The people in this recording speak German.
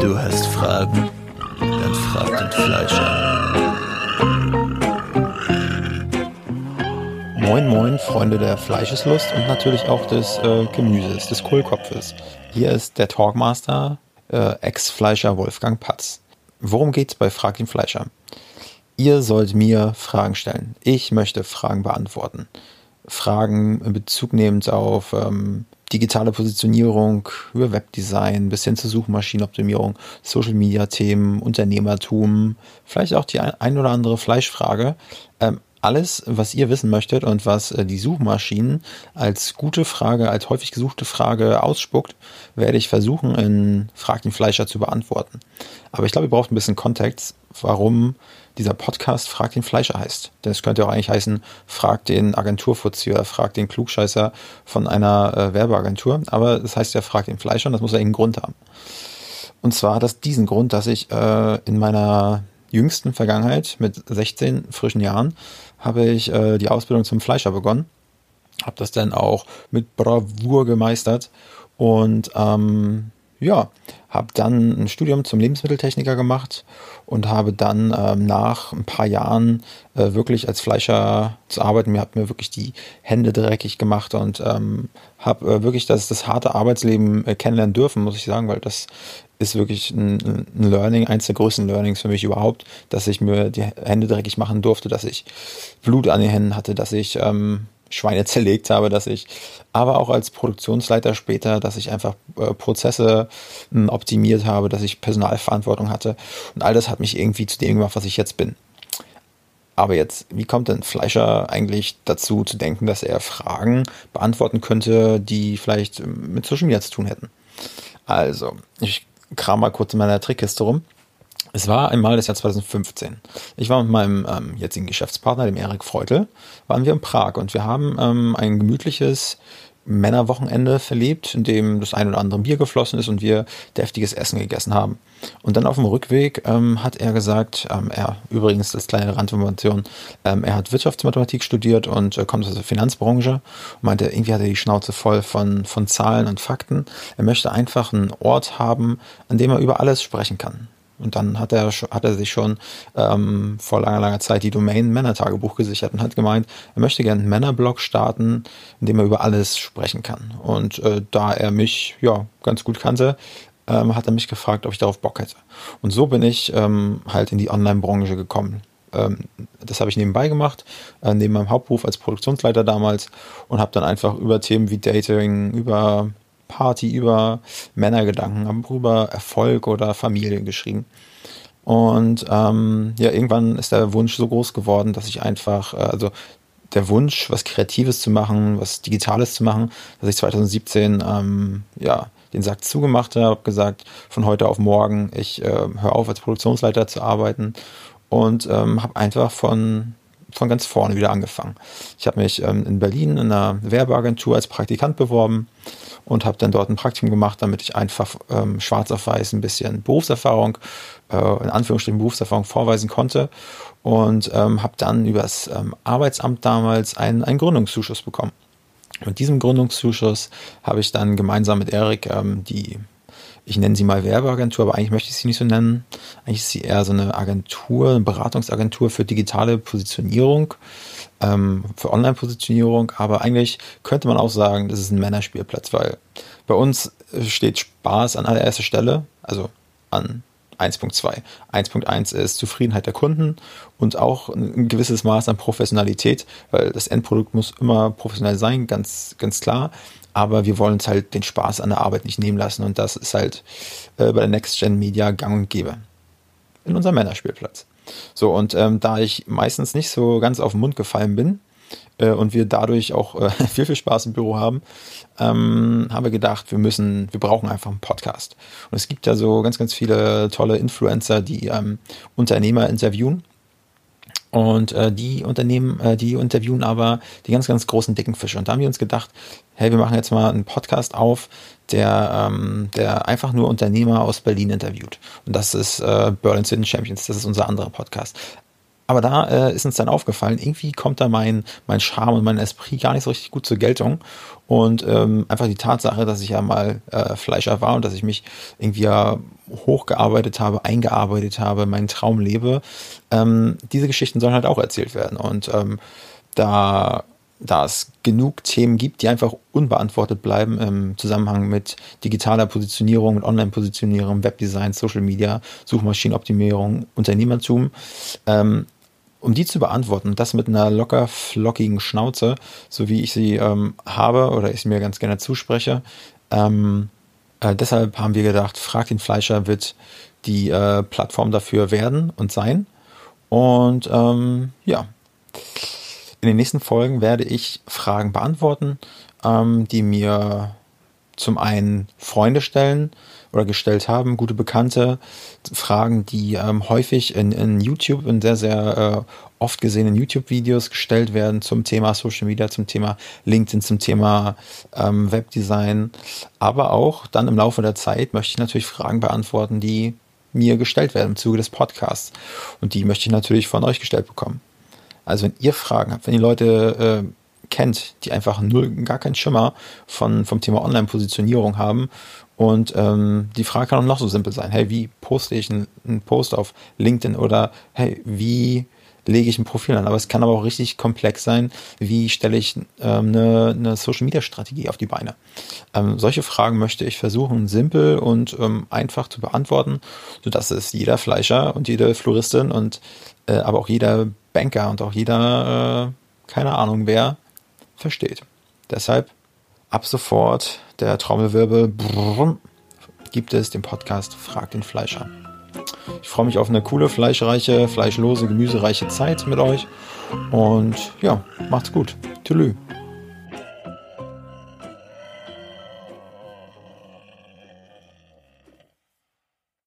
Du hast Fragen? Dann frag den Fleischer. Moin Moin, Freunde der Fleischeslust und natürlich auch des äh, Gemüses, des Kohlkopfes. Hier ist der Talkmaster, äh, Ex-Fleischer Wolfgang Patz. Worum geht's bei Frag den Fleischer? Ihr sollt mir Fragen stellen. Ich möchte Fragen beantworten. Fragen in Bezug nehmend auf ähm, digitale Positionierung, über Webdesign bis hin zur Suchmaschinenoptimierung, Social Media Themen, Unternehmertum, vielleicht auch die ein oder andere Fleischfrage. Ähm, alles, was ihr wissen möchtet und was äh, die Suchmaschinen als gute Frage, als häufig gesuchte Frage ausspuckt, werde ich versuchen, in Frag den Fleischer zu beantworten. Aber ich glaube, ihr braucht ein bisschen Kontext, warum dieser Podcast Frag den Fleischer heißt. Denn es könnte auch eigentlich heißen, frag den Agenturfuzierer, frag den Klugscheißer von einer äh, Werbeagentur. Aber es das heißt ja Frag den Fleischer und das muss ja einen Grund haben. Und zwar hat das diesen Grund, dass ich äh, in meiner jüngsten Vergangenheit mit 16 frischen Jahren habe ich äh, die Ausbildung zum Fleischer begonnen. Habe das dann auch mit Bravour gemeistert und ähm, ja, habe dann ein Studium zum Lebensmitteltechniker gemacht und habe dann ähm, nach ein paar Jahren äh, wirklich als Fleischer zu arbeiten. Mir hat mir wirklich die Hände dreckig gemacht und ähm, habe äh, wirklich das, das harte Arbeitsleben äh, kennenlernen dürfen, muss ich sagen, weil das ist wirklich ein, ein Learning, eins der größten Learnings für mich überhaupt, dass ich mir die Hände dreckig machen durfte, dass ich Blut an den Händen hatte, dass ich ähm, Schweine zerlegt habe, dass ich, aber auch als Produktionsleiter später, dass ich einfach äh, Prozesse äh, optimiert habe, dass ich Personalverantwortung hatte und all das hat mich irgendwie zu dem gemacht, was ich jetzt bin. Aber jetzt, wie kommt denn Fleischer eigentlich dazu zu denken, dass er Fragen beantworten könnte, die vielleicht mit Social Media zu tun hätten? Also, ich kram mal kurz in meiner Trickkiste rum. Es war einmal das Jahr 2015. Ich war mit meinem ähm, jetzigen Geschäftspartner, dem Erik Freutel, waren wir in Prag und wir haben ähm, ein gemütliches Männerwochenende verlebt, in dem das ein oder andere Bier geflossen ist und wir deftiges Essen gegessen haben. Und dann auf dem Rückweg ähm, hat er gesagt, ähm, er übrigens als kleine Randinformation, ähm, er hat Wirtschaftsmathematik studiert und äh, kommt aus der Finanzbranche und meinte, irgendwie hat er die Schnauze voll von, von Zahlen und Fakten. Er möchte einfach einen Ort haben, an dem er über alles sprechen kann. Und dann hat er, hat er sich schon ähm, vor langer, langer Zeit die Domain Männertagebuch gesichert und hat gemeint, er möchte gerne einen Männerblog starten, in dem er über alles sprechen kann. Und äh, da er mich ja ganz gut kannte, ähm, hat er mich gefragt, ob ich darauf Bock hätte. Und so bin ich ähm, halt in die Online-Branche gekommen. Ähm, das habe ich nebenbei gemacht, äh, neben meinem Hauptberuf als Produktionsleiter damals und habe dann einfach über Themen wie Dating, über Party über Männergedanken, habe über Erfolg oder Familie geschrieben. Und ähm, ja, irgendwann ist der Wunsch so groß geworden, dass ich einfach, äh, also der Wunsch, was Kreatives zu machen, was Digitales zu machen, dass ich 2017 ähm, ja den Sack zugemacht habe, habe gesagt, von heute auf morgen, ich äh, höre auf als Produktionsleiter zu arbeiten und ähm, habe einfach von von ganz vorne wieder angefangen. Ich habe mich ähm, in Berlin in einer Werbeagentur als Praktikant beworben und habe dann dort ein Praktikum gemacht, damit ich einfach ähm, schwarz auf weiß ein bisschen Berufserfahrung, äh, in Anführungsstrichen Berufserfahrung vorweisen konnte und ähm, habe dann über das ähm, Arbeitsamt damals einen, einen Gründungszuschuss bekommen. Mit diesem Gründungszuschuss habe ich dann gemeinsam mit Erik ähm, die ich nenne sie mal Werbeagentur, aber eigentlich möchte ich sie nicht so nennen. Eigentlich ist sie eher so eine Agentur, eine Beratungsagentur für digitale Positionierung, ähm, für Online-Positionierung. Aber eigentlich könnte man auch sagen, das ist ein Männerspielplatz, weil bei uns steht Spaß an allererster Stelle, also an 1.2. 1.1 ist Zufriedenheit der Kunden und auch ein gewisses Maß an Professionalität, weil das Endprodukt muss immer professionell sein, ganz, ganz klar aber wir wollen uns halt den Spaß an der Arbeit nicht nehmen lassen und das ist halt äh, bei der Next Gen Media gang und gäbe. In unserem Männerspielplatz. So, und ähm, da ich meistens nicht so ganz auf den Mund gefallen bin äh, und wir dadurch auch äh, viel, viel Spaß im Büro haben, ähm, haben wir gedacht, wir müssen, wir brauchen einfach einen Podcast. Und es gibt ja so ganz, ganz viele tolle Influencer, die ähm, Unternehmer interviewen und äh, die Unternehmen, äh, die interviewen aber die ganz, ganz großen dicken Fische. Und da haben wir uns gedacht, hey, wir machen jetzt mal einen Podcast auf, der, ähm, der einfach nur Unternehmer aus Berlin interviewt. Und das ist äh, Berlin City Champions, das ist unser anderer Podcast. Aber da äh, ist uns dann aufgefallen, irgendwie kommt da mein, mein Charme und mein Esprit gar nicht so richtig gut zur Geltung. Und ähm, einfach die Tatsache, dass ich ja mal äh, Fleischer war und dass ich mich irgendwie ja hochgearbeitet habe, eingearbeitet habe, meinen Traum lebe, ähm, diese Geschichten sollen halt auch erzählt werden. Und ähm, da da es genug Themen gibt, die einfach unbeantwortet bleiben im Zusammenhang mit digitaler Positionierung, mit Online-Positionierung, Webdesign, Social Media, Suchmaschinenoptimierung, Unternehmertum, ähm, um die zu beantworten, das mit einer locker flockigen Schnauze, so wie ich sie ähm, habe oder ich sie mir ganz gerne zuspreche. Ähm, äh, deshalb haben wir gedacht, Frag den Fleischer wird die äh, Plattform dafür werden und sein. Und ähm, ja, in den nächsten Folgen werde ich Fragen beantworten, ähm, die mir zum einen Freunde stellen oder gestellt haben, gute Bekannte, Fragen, die ähm, häufig in, in YouTube, in sehr, sehr äh, oft gesehenen YouTube-Videos gestellt werden zum Thema Social Media, zum Thema LinkedIn, zum Thema ähm, Webdesign. Aber auch dann im Laufe der Zeit möchte ich natürlich Fragen beantworten, die mir gestellt werden im Zuge des Podcasts. Und die möchte ich natürlich von euch gestellt bekommen. Also wenn ihr Fragen habt, wenn ihr Leute äh, kennt, die einfach null, gar keinen Schimmer von, vom Thema Online-Positionierung haben und ähm, die Frage kann auch noch so simpel sein. Hey, wie poste ich einen, einen Post auf LinkedIn oder hey, wie lege ich ein Profil an. Aber es kann aber auch richtig komplex sein. Wie stelle ich ähm, eine, eine Social Media Strategie auf die Beine? Ähm, solche Fragen möchte ich versuchen, simpel und ähm, einfach zu beantworten, sodass es jeder Fleischer und jede Floristin und äh, aber auch jeder Banker und auch jeder, äh, keine Ahnung wer, versteht. Deshalb ab sofort der Trommelwirbel gibt es den Podcast Frag den Fleischer. Ich freue mich auf eine coole, fleischreiche, fleischlose, gemüsereiche Zeit mit euch. Und ja, macht's gut. Tschüss.